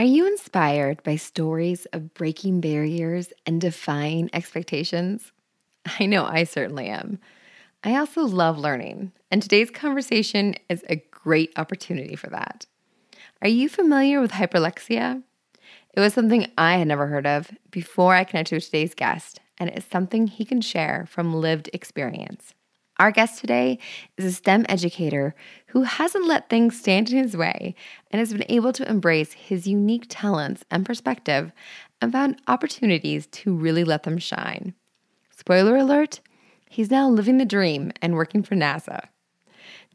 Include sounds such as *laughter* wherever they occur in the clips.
Are you inspired by stories of breaking barriers and defying expectations? *laughs* I know I certainly am. I also love learning, and today's conversation is a great opportunity for that. Are you familiar with hyperlexia? It was something I had never heard of before I connected with today's guest, and it is something he can share from lived experience. Our guest today is a STEM educator who hasn't let things stand in his way and has been able to embrace his unique talents and perspective and found opportunities to really let them shine. Spoiler alert, he's now living the dream and working for NASA.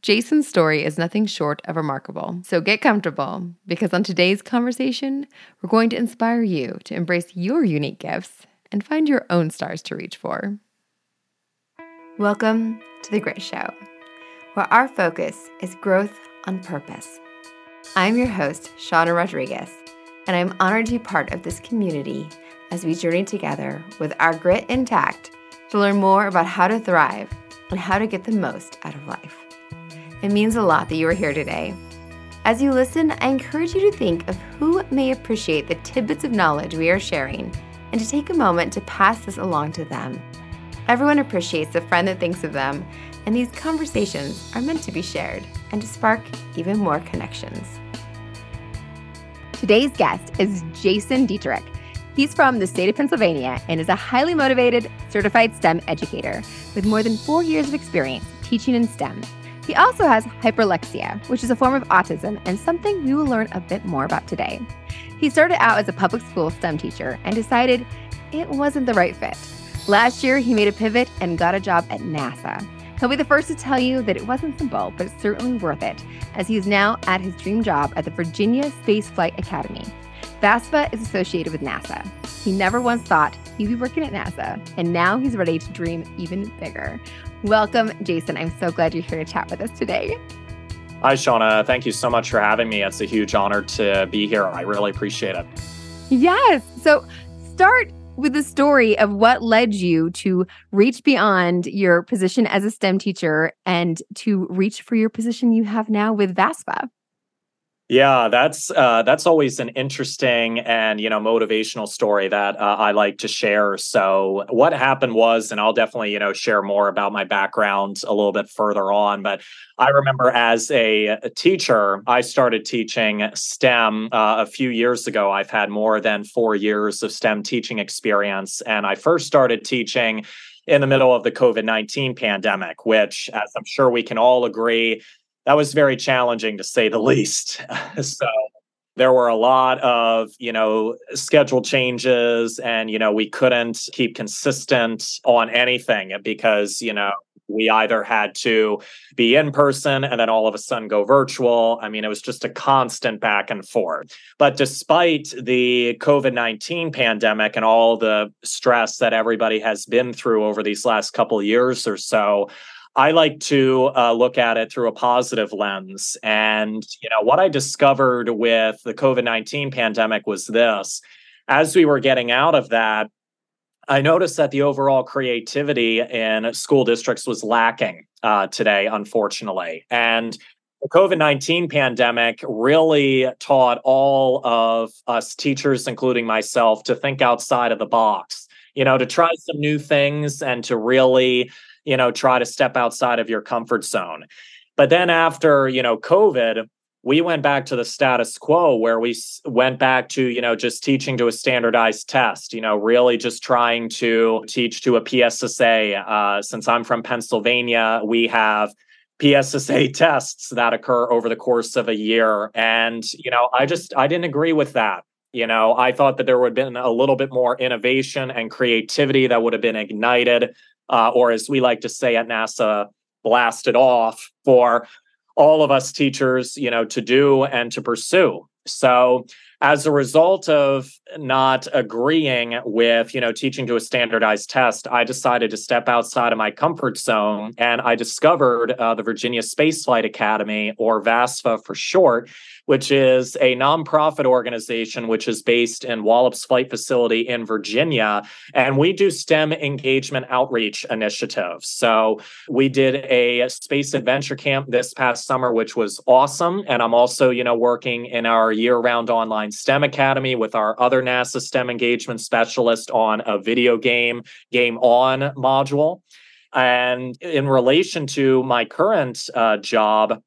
Jason's story is nothing short of remarkable, so get comfortable because on today's conversation, we're going to inspire you to embrace your unique gifts and find your own stars to reach for. Welcome to The Grit Show, where our focus is growth on purpose. I'm your host, Shauna Rodriguez, and I'm honored to be part of this community as we journey together with our grit intact to learn more about how to thrive and how to get the most out of life. It means a lot that you are here today. As you listen, I encourage you to think of who may appreciate the tidbits of knowledge we are sharing and to take a moment to pass this along to them Everyone appreciates the friend that thinks of them, and these conversations are meant to be shared and to spark even more connections. Today's guest is Jason Dietrich. He's from the state of Pennsylvania and is a highly motivated, certified STEM educator with more than four years of experience teaching in STEM. He also has hyperlexia, which is a form of autism and something we will learn a bit more about today. He started out as a public school STEM teacher and decided it wasn't the right fit. Last year, he made a pivot and got a job at NASA. He'll be the first to tell you that it wasn't simple, but it's certainly worth it, as he is now at his dream job at the Virginia Space Flight Academy. VASFA is associated with NASA. He never once thought he'd be working at NASA, and now he's ready to dream even bigger. Welcome, Jason. I'm so glad you're here to chat with us today. Hi, Shauna. Thank you so much for having me. It's a huge honor to be here. I really appreciate it. Yes. So, start with the story of what led you to reach beyond your position as a STEM teacher and to reach for your position you have now with VASFA. Yeah, that's uh, that's always an interesting and you know motivational story that uh, I like to share. So what happened was, and I'll definitely you know share more about my background a little bit further on. But I remember as a, teacher, I started teaching STEM uh, a few years ago. I've had more than four years of STEM teaching experience, and I first started teaching in the middle of the COVID 19 pandemic, which, as I'm sure we can all agree, that was very challenging to say the least. *laughs* so there were a lot of you know schedule changes and you know we couldn't keep consistent on anything because you know we either had to be in person and then all of a sudden go virtual. I mean, it was just a constant back and forth. But despite the COVID 19 pandemic and all the stress that everybody has been through over these last couple years or so, I like to uh, look at it through a positive lens. And, you know, what I discovered with the COVID 19 pandemic was this as we were getting out of that, I noticed that the overall creativity in school districts was lacking uh, today, unfortunately. And the COVID 19 pandemic really taught all of us teachers, including myself, to think outside of the box, you know, to try some new things and to really you know, try to step outside of your comfort zone. But then after, you know, COVID, we went back to the status quo where we went back to, you know, just teaching to a standardized test, you know, really just trying to teach to a PSSA. Uh, since I'm from Pennsylvania, we have PSSA *laughs* tests that occur over the course of a year. And, you know, I just, I didn't agree with that. You know, I thought that there would have been a little bit more innovation and creativity that would have been ignited uh, or as we like to say at NASA, blasted off for all of us teachers, you know, to do and to pursue. So as a result of not agreeing with you know teaching to a standardized test i decided to step outside of my comfort zone and i discovered uh, the virginia space flight academy or vasfa for short which is a nonprofit organization which is based in wallops flight facility in virginia and we do stem engagement outreach initiatives. So we did a space adventure camp this past summer which was awesome and i'm also you know working in our year-round online STEM Academy with our other NASA STEM engagement specialist on a video game, Game On module. And in relation to my current uh, job,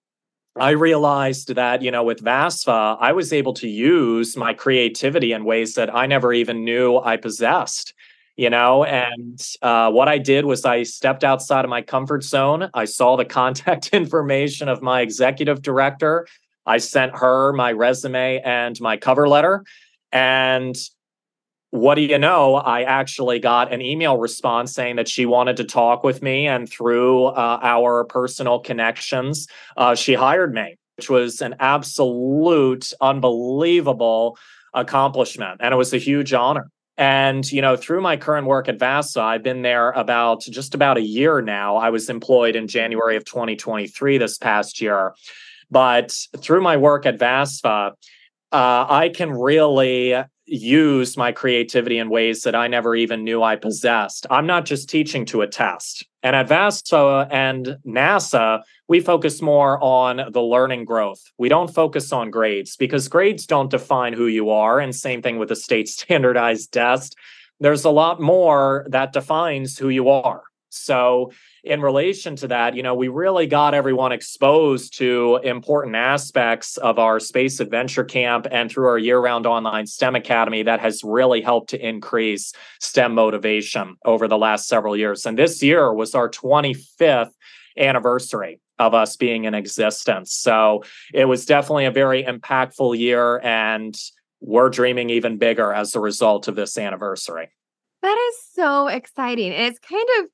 I realized that, you know, with VASFA, I was able to use my creativity in ways that I never even knew I possessed you know? And uh, what i did was i stepped outside of my comfort zone. I saw the contact *laughs* information of my executive director i sent her my resume and my cover letter. And what do you know? I actually got an email response saying that she wanted to talk with me. And through uh, our personal connections uh, she hired me which was an absolute unbelievable accomplishment. And it was a huge honor. And, you know, through my current work at VASFA, I've been there about just about a year now. I was employed in January of 2023 this past year. But through my work at VASFA, uh, I can really use my creativity in ways that I never even knew I possessed. I'm not just teaching to a test. And at VASFA and NASA, we focus more on the learning growth. We don't focus on grades because grades don't define who you are. And same thing with the state *laughs* standardized test. There's a lot more that defines who you are. So in relation to that, you know, we really got everyone exposed to important aspects of our space adventure camp and through our year round online STEM Academy that has really helped to increase STEM motivation over the last several years. And this year was our 25th anniversary of us being in existence. So it was definitely a very impactful year and we're dreaming even bigger as a result of this anniversary. That is so exciting. And it's kind of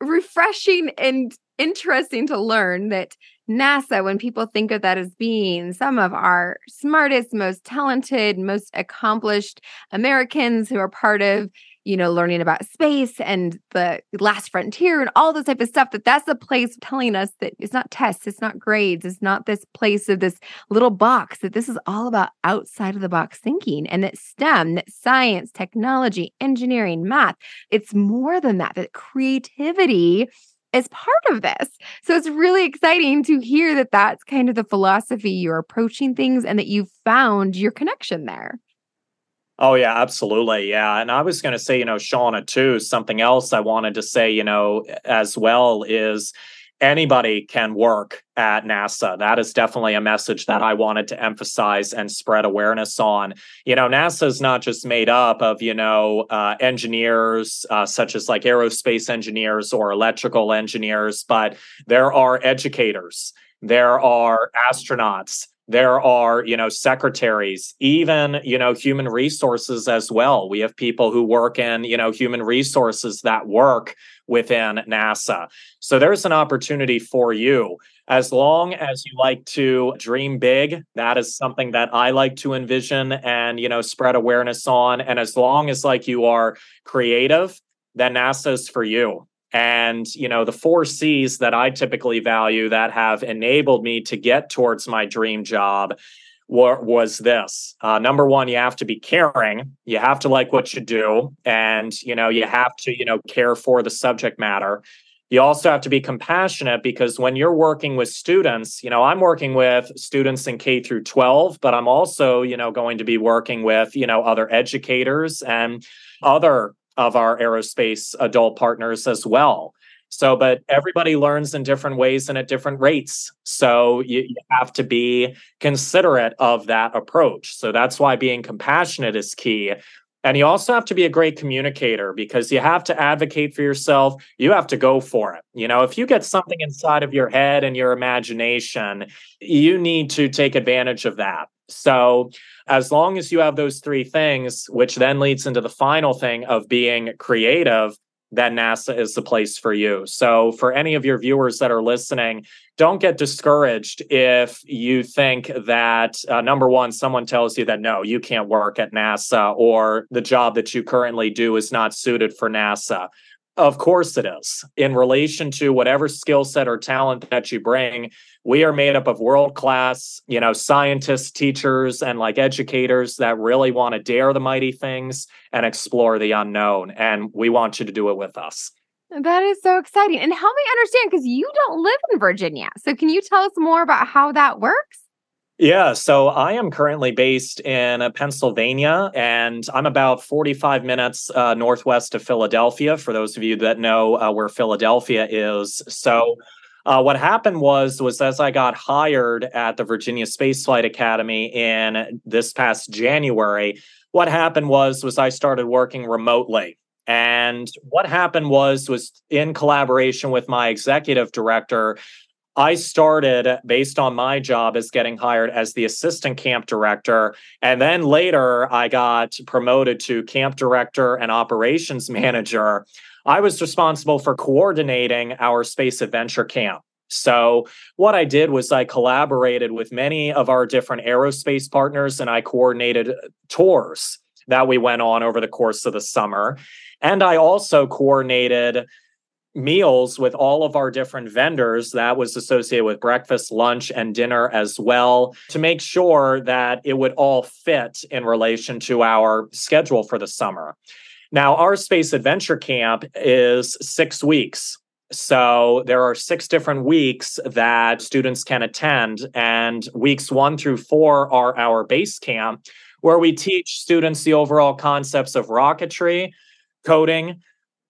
refreshing and interesting to learn that NASA, when people think of that as being some of our smartest, most talented, most accomplished Americans who are part of, you know, learning about space and the last frontier and all this type of stuff, that that's the place telling us that it's not tests, it's not grades, it's not this place of this little box, that this is all about outside of the box thinking and that STEM, that science, technology, engineering, math, it's more than that, that creativity is part of this. So it's really exciting to hear that that's kind of the philosophy you're approaching things and that you found your connection there. Oh yeah, absolutely. Yeah. And I was going to say, you know, Shauna too, something else I wanted to say, you know, as well is anybody can work at NASA. That is definitely a message that I wanted to emphasize and spread awareness on. You know, NASA is not just made up of, you know, uh, engineers uh, such as like aerospace engineers or electrical engineers, but there are educators, there are astronauts, there are you know secretaries even you know human resources as well. We have people who work in you know human resources that work within nasa. So there's an opportunity for you. As long as you like to dream big that is something that i like to envision and you know spread awareness on. And as long as like you are creative then nasa is for you and, you know, the four C's that I typically value that have enabled me to get towards my dream job were, was this. Uh, number one, you have to be caring. You have to like what you do. And, you know, you have to, you know, care for the subject matter. You also have to be compassionate because when you're working with students, you know, I'm working with students in K through 12, but I'm also, you know, going to be working with, you know, other educators and other of our aerospace adult partners as well. So, but everybody learns in different ways and at different rates. So you, you, have to be considerate of that approach. So that's why being compassionate is key. And you also have to be a great communicator because you have to advocate for yourself. You have to go for it. You know, if you get something inside of your head and your imagination, you need to take advantage of that. So, as long as you have those three things, which then leads into the final thing of being creative, then NASA is the place for you. So, for any of your viewers that are listening, don't get discouraged if you think that, uh, number one, someone tells you that no, you can't work at NASA or the job that you currently do is not suited for NASA. Of course it is. In relation to whatever skill set or talent that you bring, we are made up of world class, you know, scientists, teachers, and like educators that really want to dare the mighty things and explore the unknown. And we want you to do it with us. That is so exciting. And help me understand because you don't live in Virginia. So can you tell us more about how that works? Yeah, so I am currently based in uh, Pennsylvania, and I'm about 45 minutes uh, northwest of Philadelphia. For those of you that know uh, where Philadelphia is, so uh, what happened was was as I got hired at the Virginia Space Flight Academy in this past January, what happened was was I started working remotely. And what happened was was in collaboration with my executive director, I started based on my job as getting hired as the assistant camp director. And then later I got promoted to camp director and operations *laughs* manager. I was responsible for coordinating our space adventure camp. So, what I did was I collaborated with many of our different aerospace partners and I coordinated uh, tours that we went on over the course of the summer. And I also coordinated meals with all of our different vendors that was associated with breakfast, lunch, and dinner as well to make sure that it would all fit in relation to our schedule for the summer. Now, our space adventure camp is six weeks. So there are six different weeks that students can attend, and weeks one through four are our base camp, where we teach students the overall concepts of rocketry, coding,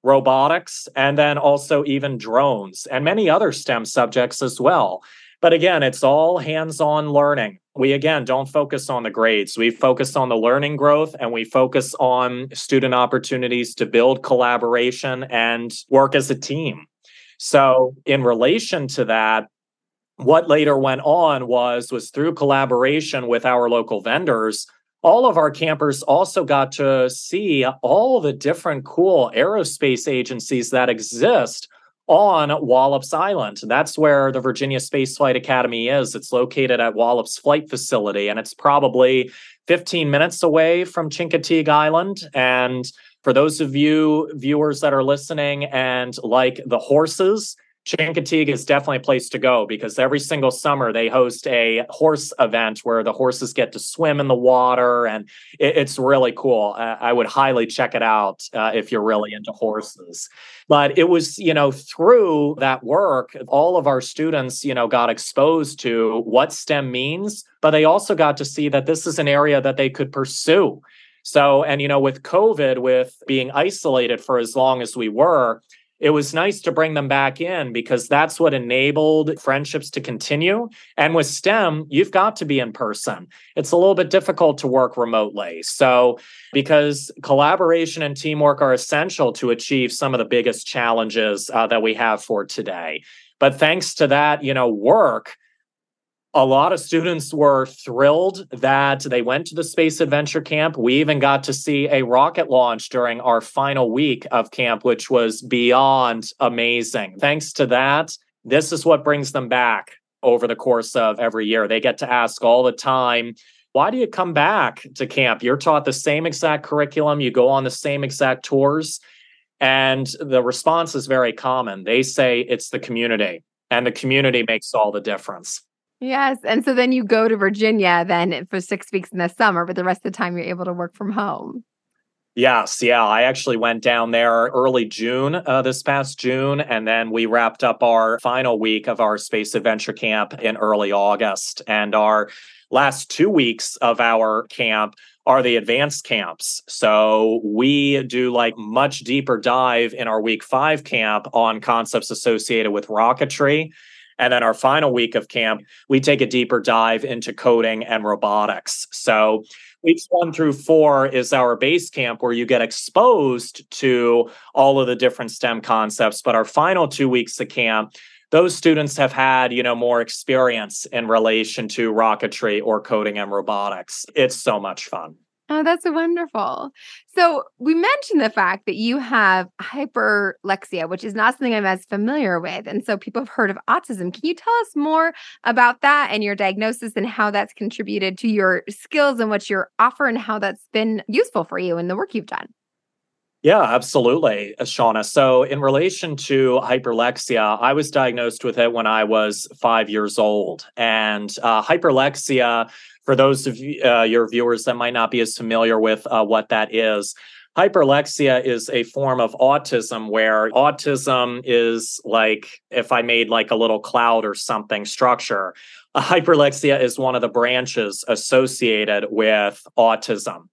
robotics, and then also even drones and many other STEM subjects as well. But again, it's all hands on learning. We again don't focus on the grades. We focus on the learning growth and we focus on student opportunities to build collaboration and work as a team. So, in relation to that, what later went on was was through collaboration with our local vendors all of our campers also got to see all the different cool aerospace agencies that exist on Wallops Island. That's where the Virginia Space Flight Academy is. It's located at Wallops Flight Facility, and it's probably 15 minutes away from Chincoteague Island. And for those of you viewers that are listening and like the horses, Chincoteague is definitely a place to go because every single summer they host a horse event where the horses get to swim in the water and it, it's really cool. Uh, I would highly check it out uh, if you're really into horses. But it was, you know, through that work, all of our students, you know, got exposed to what STEM means, but they also got to see that this is an area that they could pursue. So, and, you know, with COVID, with being isolated for as long as we were, it was nice to bring them back in because that's what enabled friendships to continue. And with STEM, you've got to be in person. It's a little bit difficult to work remotely. So, because collaboration and teamwork are essential to achieve some of the biggest challenges uh, that we have for today. But thanks to that, you know, work, a lot of students were thrilled that they went to the space adventure camp. We even got to see a rocket launch during our final week of camp, which was beyond amazing. Thanks to that, this is what brings them back over the course of every year. They get to ask all the time, why do you come back to camp? You're taught the same exact curriculum, you go on the same exact tours. And the response is very common. They say it's the community, and the community makes all the difference. Yes. And so then you go to Virginia then for six weeks in the summer, but the rest of the time you're able to work from home. Yes, yeah. I actually went down there early June, uh, this past June, and then we wrapped up our final week of our space adventure camp in early August. And our last two weeks of our camp are the advanced camps. So we do like much deeper dive in our week five camp on concepts associated with rocketry and then our final week of camp, we take a deeper dive into coding and robotics. So weeks one through four is our base camp where you get exposed to all of the different STEM concepts. But our final two weeks of camp, those students have had, you know, more experience in relation to rocketry or coding and robotics. It's so much fun. Oh, that's wonderful. So, we mentioned the fact that you have hyperlexia, which is not something I'm as familiar with. And so, people have heard of autism. Can you tell us more about that and your diagnosis and how that's contributed to your skills and what you offer and how that's been useful for you in the work you've done? Yeah, absolutely, Shauna. So, in relation to hyperlexia, I was diagnosed with it when I was five years old. And uh, hyperlexia for those of uh, your viewers that might not be as familiar with uh, what that is, hyperlexia is a form of autism where autism is like if I made like a little cloud or something structure. Hyperlexia is one of the branches associated with autism.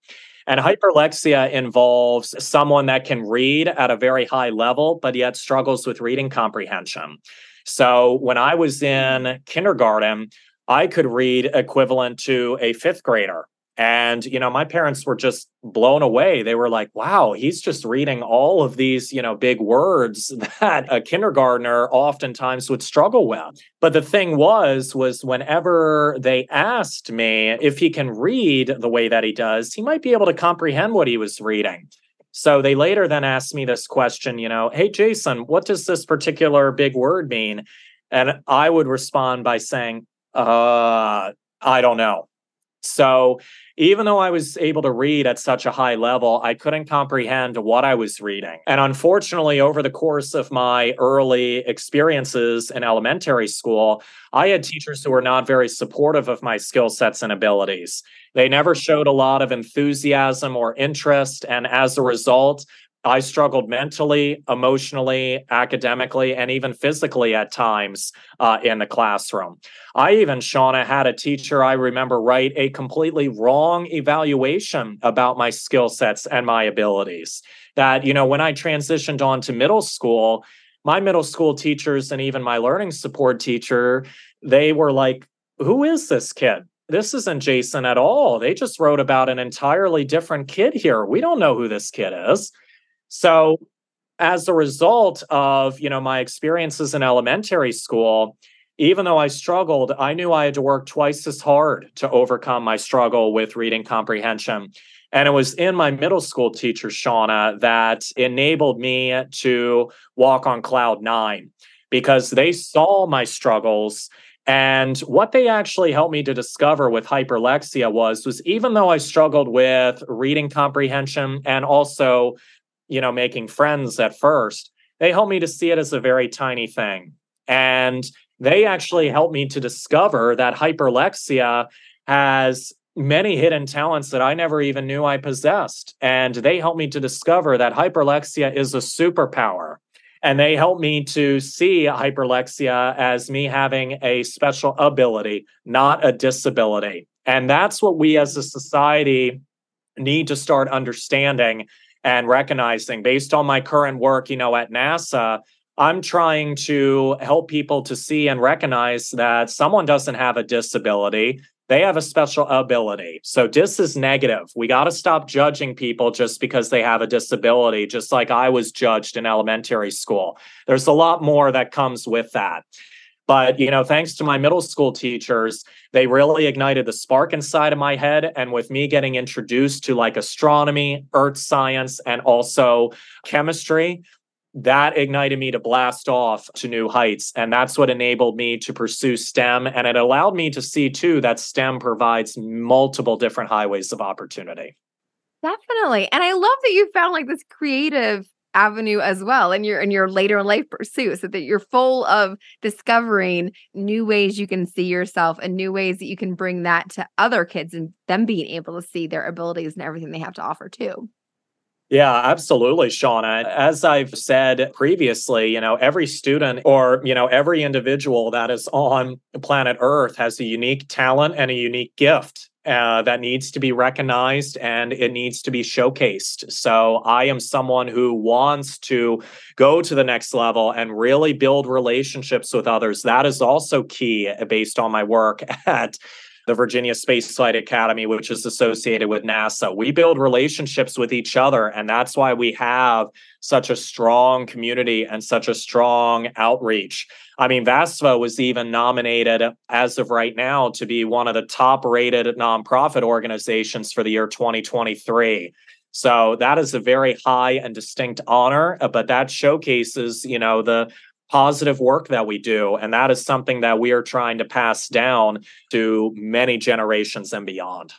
And hyperlexia involves someone that can read at a very high level, but yet struggles with reading comprehension. So when I was in kindergarten, I could read equivalent to a fifth grader. And, you know, my parents were just blown away. They were like, wow, he's just reading all of these, you know, big words *laughs* that a kindergartner oftentimes would struggle with. But the thing was, was whenever they asked me if he can read the way that he does, he might be able to comprehend what he was reading. So they later then asked me this question, you know, hey, Jason, what does this particular big word mean? And I would respond by saying, uh, I don't know. So even though I was able to read at such a high level, I couldn't comprehend what I was reading. And unfortunately, over the course of my early experiences in elementary school, I had teachers who were not very supportive of my skill sets and abilities. They never showed a lot of enthusiasm or interest. And as a result, I struggled mentally, emotionally, academically, and even physically at times uh, in the classroom. I even, Shauna, had a teacher I remember write a completely wrong evaluation about my skill sets and my abilities. That, you know, when I transitioned on to middle school, my middle school teachers and even my learning support teacher, they were like, who is this kid? This isn't Jason at all. They just wrote about an entirely different kid here. We don't know who this kid is. So as a result of, you know, my experiences in elementary school, even though I struggled, I knew I had to work twice as hard to overcome my struggle with reading comprehension. And it was in my middle school teacher, Shauna, that enabled me to walk on cloud nine because they saw my struggles. And what they actually helped me to discover with hyperlexia was, was even though I struggled with reading comprehension and also you know, making friends at first, they helped me to see it as a very tiny thing. And they actually helped me to discover that hyperlexia has many hidden talents that I never even knew I possessed. And they helped me to discover that hyperlexia is a superpower. And they helped me to see hyperlexia as me having a special ability, not a disability. And that's what we as a society need to start understanding and recognizing based on my current work, you know, at NASA, I'm trying to help people to see and recognize that someone doesn't have a disability. They have a special ability. So, dis is negative. We got to stop judging people just because they have a disability, just like I was judged in elementary school. There's a lot more that comes with that. But, you know, thanks to my middle school teachers, they really ignited the spark inside of my head. And with me getting introduced to like astronomy, earth science, and also chemistry, that ignited me to blast off to new heights. And that's what enabled me to pursue STEM. And it allowed me to see, too, that STEM provides multiple different highways of opportunity. Definitely. And I love that you found like this creative avenue as well in your in your later life pursuit so that you're full of discovering new ways you can see yourself and new ways that you can bring that to other kids and them being able to see their abilities and everything they have to offer too. Yeah, absolutely, Shauna. As I've said previously, you know, every student or, you know, every individual that is on planet Earth has a unique talent and a unique gift uh, that needs to be recognized and it needs to be showcased. So I am someone who wants to go to the next level and really build relationships with others. That is also key based on my work *laughs* at the Virginia Space Flight Academy, which is associated with NASA. We build relationships with each other, and that's why we have such a strong community and such a strong outreach. I mean, VASFA was even nominated as of right now to be one of the top rated nonprofit organizations for the year 2023. So that is a very high and distinct honor, uh, but that showcases, you know, the positive work that we do. And that is something that we are trying to pass down to many generations and beyond.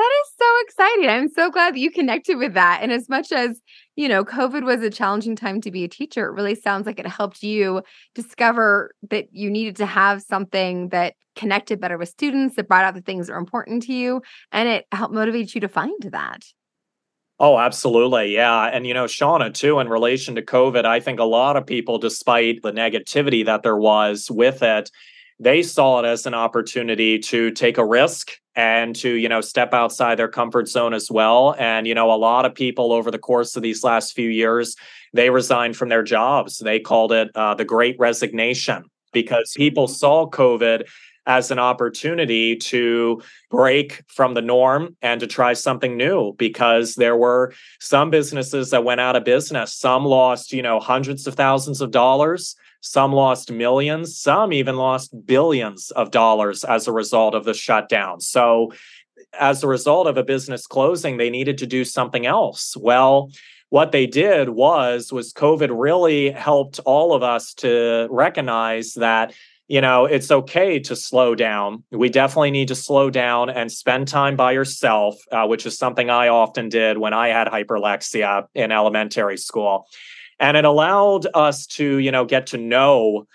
That is so exciting. I'm so glad that you connected with that. And as much as, you know, COVID was a challenging time to be a teacher, it really sounds like it helped you discover that you needed to have something that connected better with students, that brought out the things that are important to you, and it helped motivate you to find that. Oh, absolutely. Yeah. And, you know, Shauna, too, in relation to COVID, I think a lot of people, despite the negativity that there was with it, they saw it as an opportunity to take a risk and to you know step outside their comfort zone as well. And you know a lot of people over the course of these last few years they resigned from their jobs. They called it uh, the great resignation because people saw covid as an opportunity to break from the norm and to try something new because there were some businesses that went out of business. Some lost you know hundreds of thousands of dollars some lost millions, some even lost billions of dollars as a result of the shutdown. So, as a result of a business closing, they needed to do something else. Well, what they did was was COVID really helped all of us to recognize that you know it's okay to slow down. We definitely need to slow down and spend time by yourself, uh, which is something I often did when I had hyperlexia in elementary school and it allowed us to you know get to know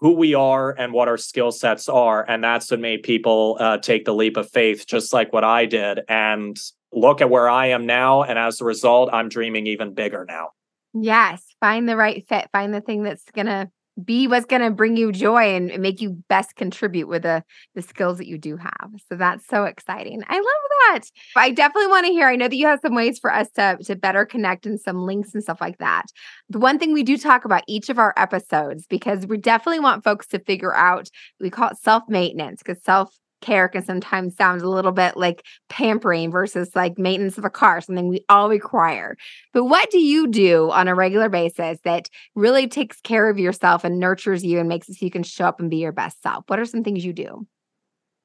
who we are and what our skill sets are. And that's what made people uh, take the leap of faith just like what i did. And look at where i am now. And as a result i'm dreaming even bigger now. Yes. Find the right fit. Find the thing that's gonna be what's going to bring you joy and make you best contribute with the the skills that you do have. So that's so exciting. I love that. I definitely want to hear. I know that you have some ways for us to to better connect and some links and stuff like that. The one thing we do talk about each of our episodes because we definitely want folks to figure out we call it self maintenance because self care can sometimes sound a little bit like pampering versus like maintenance of a car, something we all require. But what do you do on a regular basis that really takes care of yourself and nurtures you and makes it so you can show up and be your best self? What are some things you do?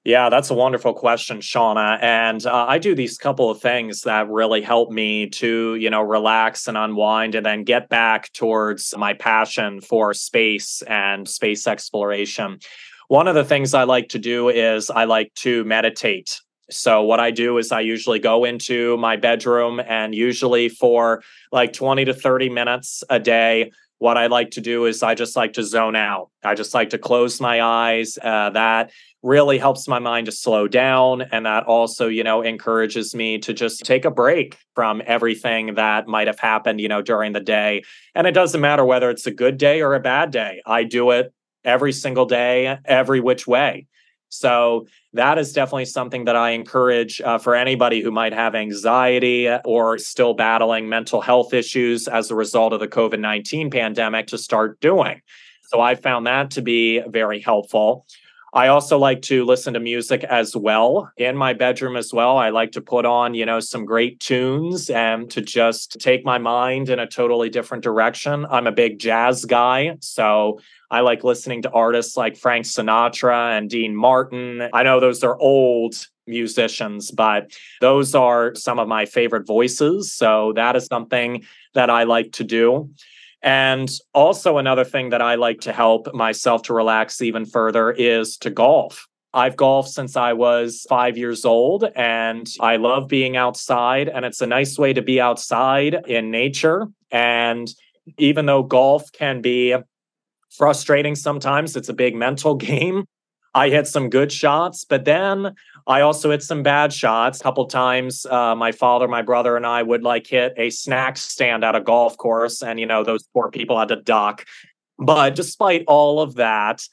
Yeah, that's a wonderful question, Shauna. And uh, I do these couple of things that really help me to, you know, relax and unwind and then get back towards my passion for space and space exploration. One of the things I like to do is I like to meditate. So, what I do is I usually go into my bedroom and usually for like 20 to 30 minutes a day, what I like to do is I just like to zone out. I just like to close my eyes. Uh, that really helps my mind to slow down. And that also, you know, encourages me to just take a break from everything that might have happened, you know, during the day. And it doesn't matter whether it's a good day or a bad day. I do it every single day, every which way. So that is definitely something that I encourage uh, for anybody who might have anxiety or still battling mental health issues as a result of the COVID 19 pandemic to start doing. So I found that to be very helpful. I also like to listen to music as well in my bedroom as well. I like to put on, you know, some great tunes and to just take my mind in a totally different direction. I'm a big jazz guy, so I like listening to artists like Frank Sinatra and Dean Martin. I know those are old musicians, but those are some of my favorite voices. So that is something that I like to do. And also, another thing that I like to help myself to relax even further is to golf. I've golfed since I was five years old and I love being outside. And it's a nice way to be outside in nature. And even though golf can be frustrating sometimes, it's a big mental *laughs* game. I hit some good shots, but then I also hit some bad shots. A couple times, uh, my father, my brother, and I would like hit a snack stand at a golf course, and you know those poor people had to duck. But despite all of that,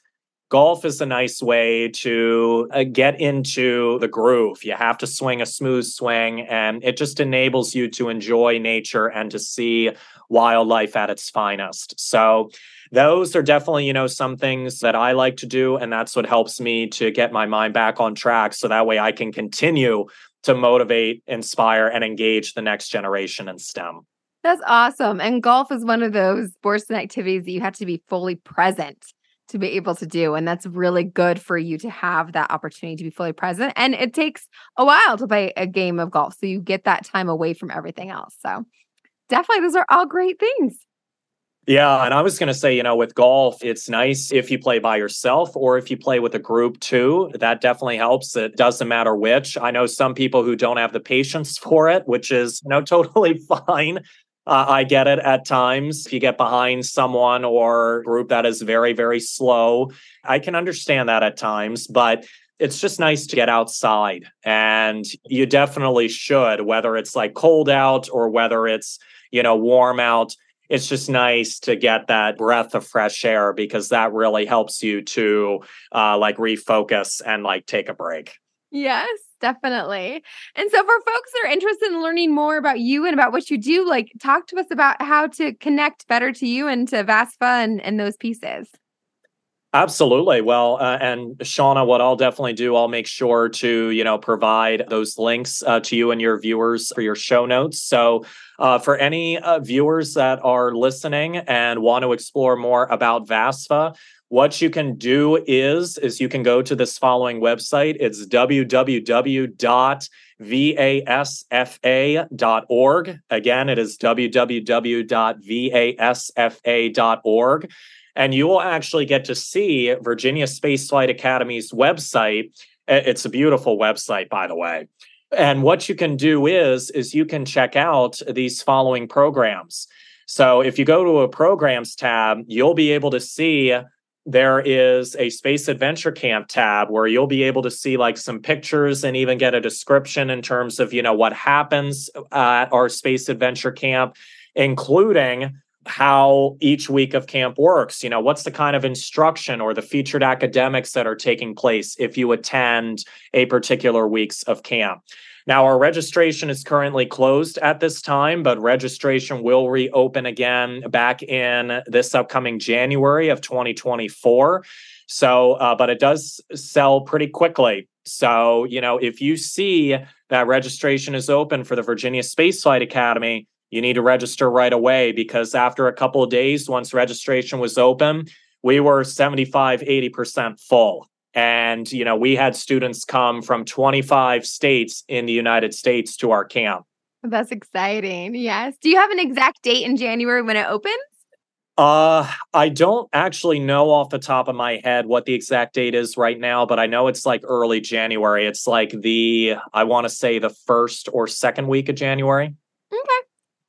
golf is a nice way to uh, get into the groove. You have to swing a smooth swing, and it just enables you to enjoy nature and to see wildlife at its finest. So those are definitely, you know, some things that I like to do. And that's what helps me to get my mind back on track. So that way I can continue to motivate, inspire, and engage the next generation in STEM. That's awesome. And golf is one of those sports and activities that you have to be fully present to be able to do. And that's really good for you to have that opportunity to be fully present. And it takes a while to play a game of golf. So you get that time away from everything else. So definitely, those are all great things. Yeah, and I was going to say, you know, with golf, it's nice if you play by yourself or if you play with a group too. That definitely helps. It doesn't matter which. I know some people who don't have the patience *laughs* for it, which is, you know, totally *laughs* fine. Uh, I get it at times. If you get behind someone or group that is very, very slow, I can understand that at times. But it's just nice to get outside and you definitely should whether it's like cold out or whether it's you know warm out it's just nice to get that breath of fresh air because that really helps you to uh, like refocus and like take a break yes definitely and so for folks that are interested in learning more about you and about what you do like talk to us about how to connect better to you and to vasfa and, and those pieces Absolutely. Well, uh, and Shauna, what I'll definitely do, I'll make sure to you know provide those links uh, to you and your viewers for your show notes. So, uh, for any uh, viewers that are listening and want to explore more about VASFA, what you can do is is you can go to this following website. It's www.vasfa.org. Again, it is www.vasfa.org and you will actually get to see Virginia Space Flight Academy's website. It's a beautiful website, by the way. And what you can do is is you can check out these following programs. So if you go to a programs tab, you'll be able to see there is a space adventure camp tab where you'll be able to see like some pictures and even get a description in terms of you know what happens uh, at our space adventure camp including how each week of camp works. You know, what's the kind of instruction or the featured academics that are taking place if you attend a particular weeks of camp. Now, our registration is currently closed at this time, but registration will reopen again back in this upcoming January of 2024. So, uh, but it does sell pretty quickly. So, you know, if you see that registration is open for the Virginia Spaceflight Academy, you need to register right away because after a couple of days, once registration was open, we were 75, 80% full. And, you know, we had students come from 25 states in the United States to our camp. That's exciting. Yes. Do you have an exact date in January when it opens? Uh, I don't actually know off the top of my head what the exact date is right now, but I know it's like early January. It's like the, I want to say the first or second week of January. Okay.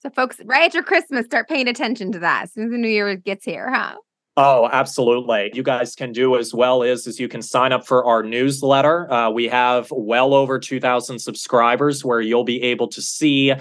So, folks, right after Christmas, start paying attention to that as soon as the new year gets here, huh? Oh, absolutely. You guys can do as well is, is you can sign up for our newsletter. Uh, we have well over 2,000 subscribers where you'll be able to see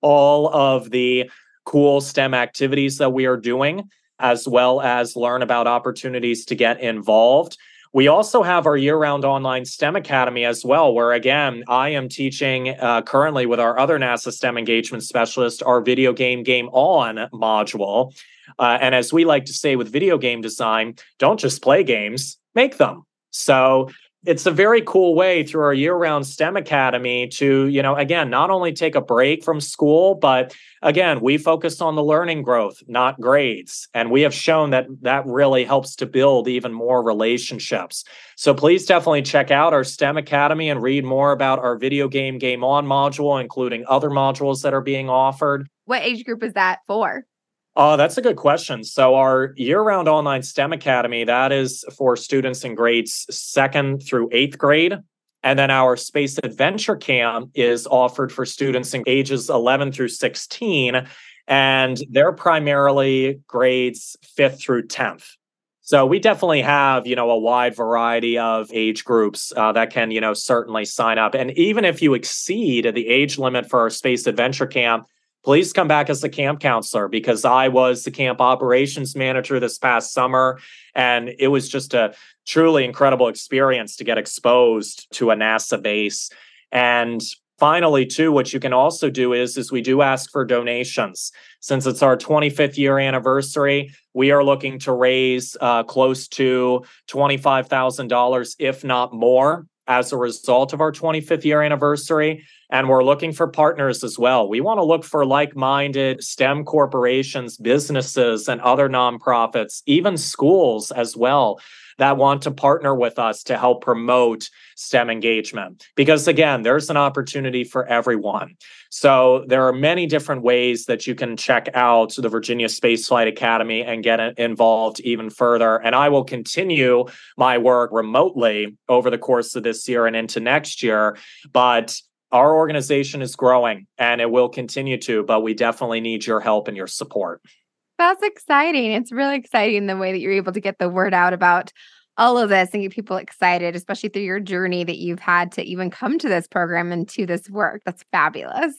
all of the cool STEM activities that we are doing, as well as learn about opportunities to get involved. We also have our year round online STEM Academy as well, where again, I am teaching uh, currently with our other NASA STEM engagement specialist our video game game on module. Uh, and as we like to say with video game design, don't just play games, make them. So it's a very cool way through our year-round STEM Academy to, you know, again, not only take a break from school, but again, we focus on the learning growth, not grades. And we have shown that that really helps to build even more relationships. So please definitely check out our STEM Academy and read more about our video game game on module, including other modules that are being offered. What age group is that for? Oh, that's a good question. So our year-round online STEM Academy, that is for students in grades second through eighth grade. And then our Space Adventure Camp is offered for students in ages 11 through 16. And they're primarily grades fifth through 10th. So we definitely have, you know, a wide variety of age groups uh, that can, you know, certainly sign up. And even if you exceed the age limit for our Space Adventure Camp, please come back as the camp counselor because I was the camp operations manager this past summer. And it was just a truly incredible experience to get exposed to a NASA base. And finally too what you can also do is is we do ask for donations since it's our 25th year anniversary we are looking to raise uh, close to $25000 if not more as a result of our 25th year anniversary. And we're looking for partners as well. We want to look for like minded STEM corporations, businesses, and other nonprofits, even schools as well, that want to partner with us to help promote STEM engagement. Because again, there's an opportunity for everyone. So there are many different ways that you can check out the Virginia Space Flight Academy and get involved even further. And I will continue my work remotely over the course of this year and into next year. But our organization is growing and it will continue to, but we definitely need your help and your support. That's exciting. It's really exciting the way that you're able to get the word out about all of this and get people excited, especially through your journey that you've had to even come to this program and to this work. That's fabulous.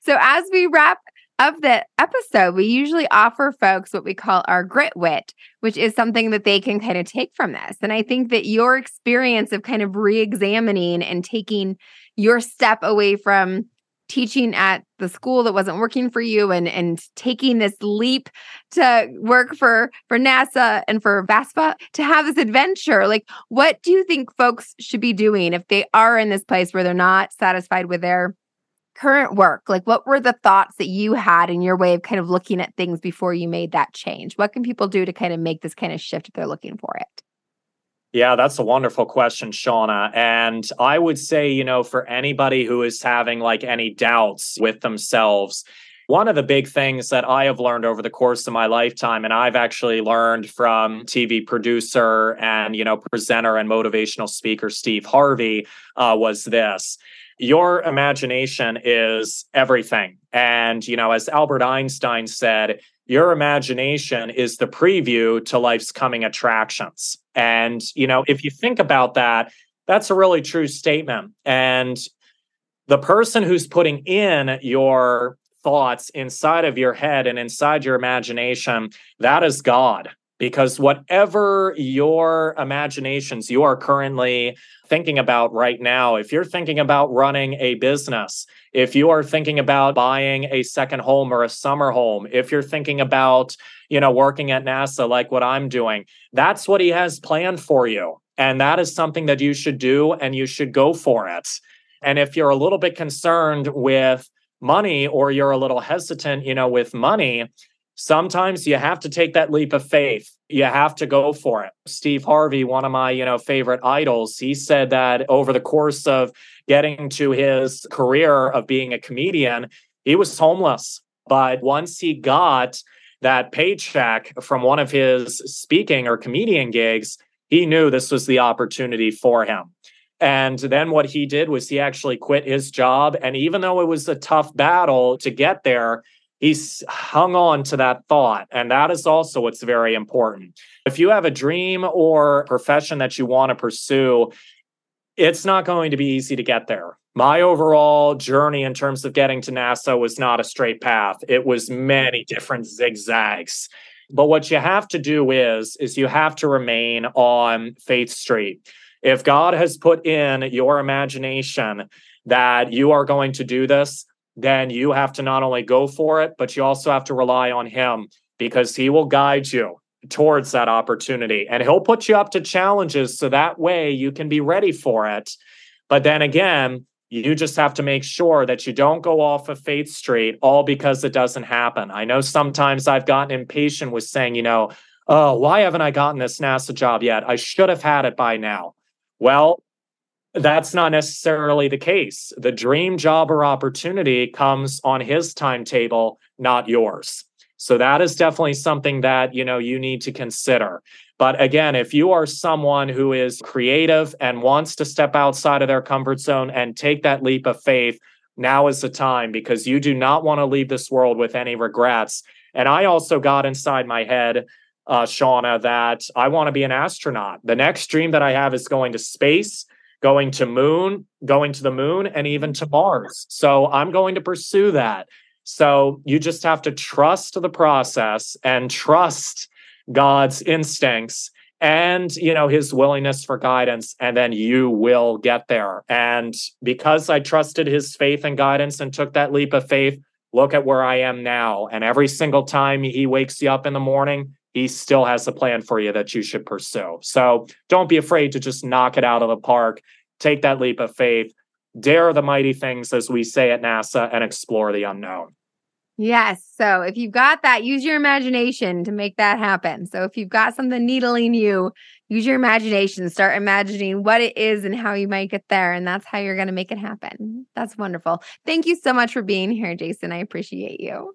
So, as we wrap up the episode, we usually offer folks what we call our grit wit, which is something that they can kind of take from this. And I think that your experience of kind of re examining and taking your step away from teaching at the school that wasn't working for you and and taking this leap to work for for NASA and for VASFA to have this adventure. Like what do you think folks should be doing if they are in this place where they're not satisfied with their current work? Like what were the thoughts that you had in your way of kind of looking at things before you made that change? What can people do to kind of make this kind of shift if they're looking for it yeah, that's a wonderful question, Shauna. And I would say, you know, for anybody who is having like any doubts with themselves, one of the big things that I have learned over the course of my lifetime, and I've actually learned from TV producer and, you know, presenter and motivational speaker Steve Harvey, uh, was this your imagination is everything. And, you know, as Albert Einstein said, your imagination is the preview to life's coming attractions. And, you know, if you think about that, that's a really true statement. And the person who's putting in your thoughts inside of your head and inside your imagination, that is God. Because whatever your imaginations you are currently thinking about right now, if you're thinking about running a business, if you are thinking about buying a second home or a summer home, if you're thinking about, you know, working at NASA like what I'm doing, that's what he has planned for you. And that is something that you should do and you should go for it. And if you're a little bit concerned with money or you're a little hesitant, you know, with money, sometimes you have to take that leap of faith. You have to go for it. Steve harvey one of my you know favorite idols he said that over the course of getting to his career of being a comedian he was homeless. But once he got that paycheck from one of his speaking or comedian gigs he knew this was the opportunity for him. And then what he did was he actually quit his job. And even though it was a tough battle to get there he's hung on to that thought. And that is also what's very important. If you have a dream or profession that you want to pursue, it's not going to be easy to get there. My overall journey in terms of getting to NASA was not a straight path. It was many different zigzags. But what you have to do is is you have to remain on Faith Street. If God has put in your imagination that you are going to do this, then you have to not only go for it, but you also have to rely on Him because He will guide you towards that opportunity and He'll put you up to challenges so that way you can be ready for it. But then again, you just have to make sure that you don't go off of Faith Street all because it doesn't happen. I know sometimes I've gotten impatient with saying, you know, oh, why haven't I gotten this NASA job yet? I should have had it by now. Well, that's not necessarily the case. The dream job or opportunity comes on his timetable, not yours. So that is definitely something that, you know, you need to consider. But again, if you are someone who is creative and wants to step outside of their comfort zone and take that leap of faith, now is the time because you do not want to leave this world with any regrets. And I also got inside my head, uh, Shauna, that I want to be an astronaut. The next dream that I have is going to space going to moon, going to the moon, and even to Mars. So I'm going to pursue that. So you just have to trust the process and trust God's instincts and you know his willingness for guidance and then you will get there and because i trusted his faith and guidance and took that leap of faith look at where i am now and every single time he wakes you up in the morning he still has a plan for you that you should pursue. So don't be afraid to just knock it out of the park. Take that leap of faith, dare the mighty things, as we say at NASA, and explore the unknown. Yes. So if you've got that, use your imagination to make that happen. So if you've got something needling you, use your imagination. Start imagining what it is and how you might get there. And that's how you're going to make it happen. That's wonderful. Thank you so much for being here, Jason. I appreciate you.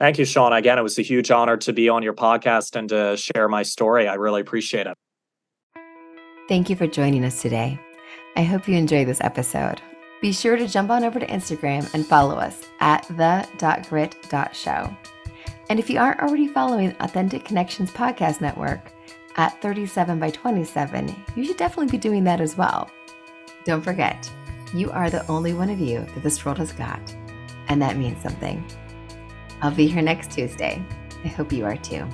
Thank you, Sean. Again, it was a huge honor to be on your podcast and to share my story. I really appreciate it. Thank you for joining us today. I hope you enjoyed this episode. Be sure to jump on over to Instagram and follow us at the.grit.show. And if you aren't already following Authentic Connections Podcast Network at 37 by 27, you should definitely be doing that as well. Don't forget, you are the only one of you that this world has got, and that means something. I'll be here next Tuesday. I hope you are too.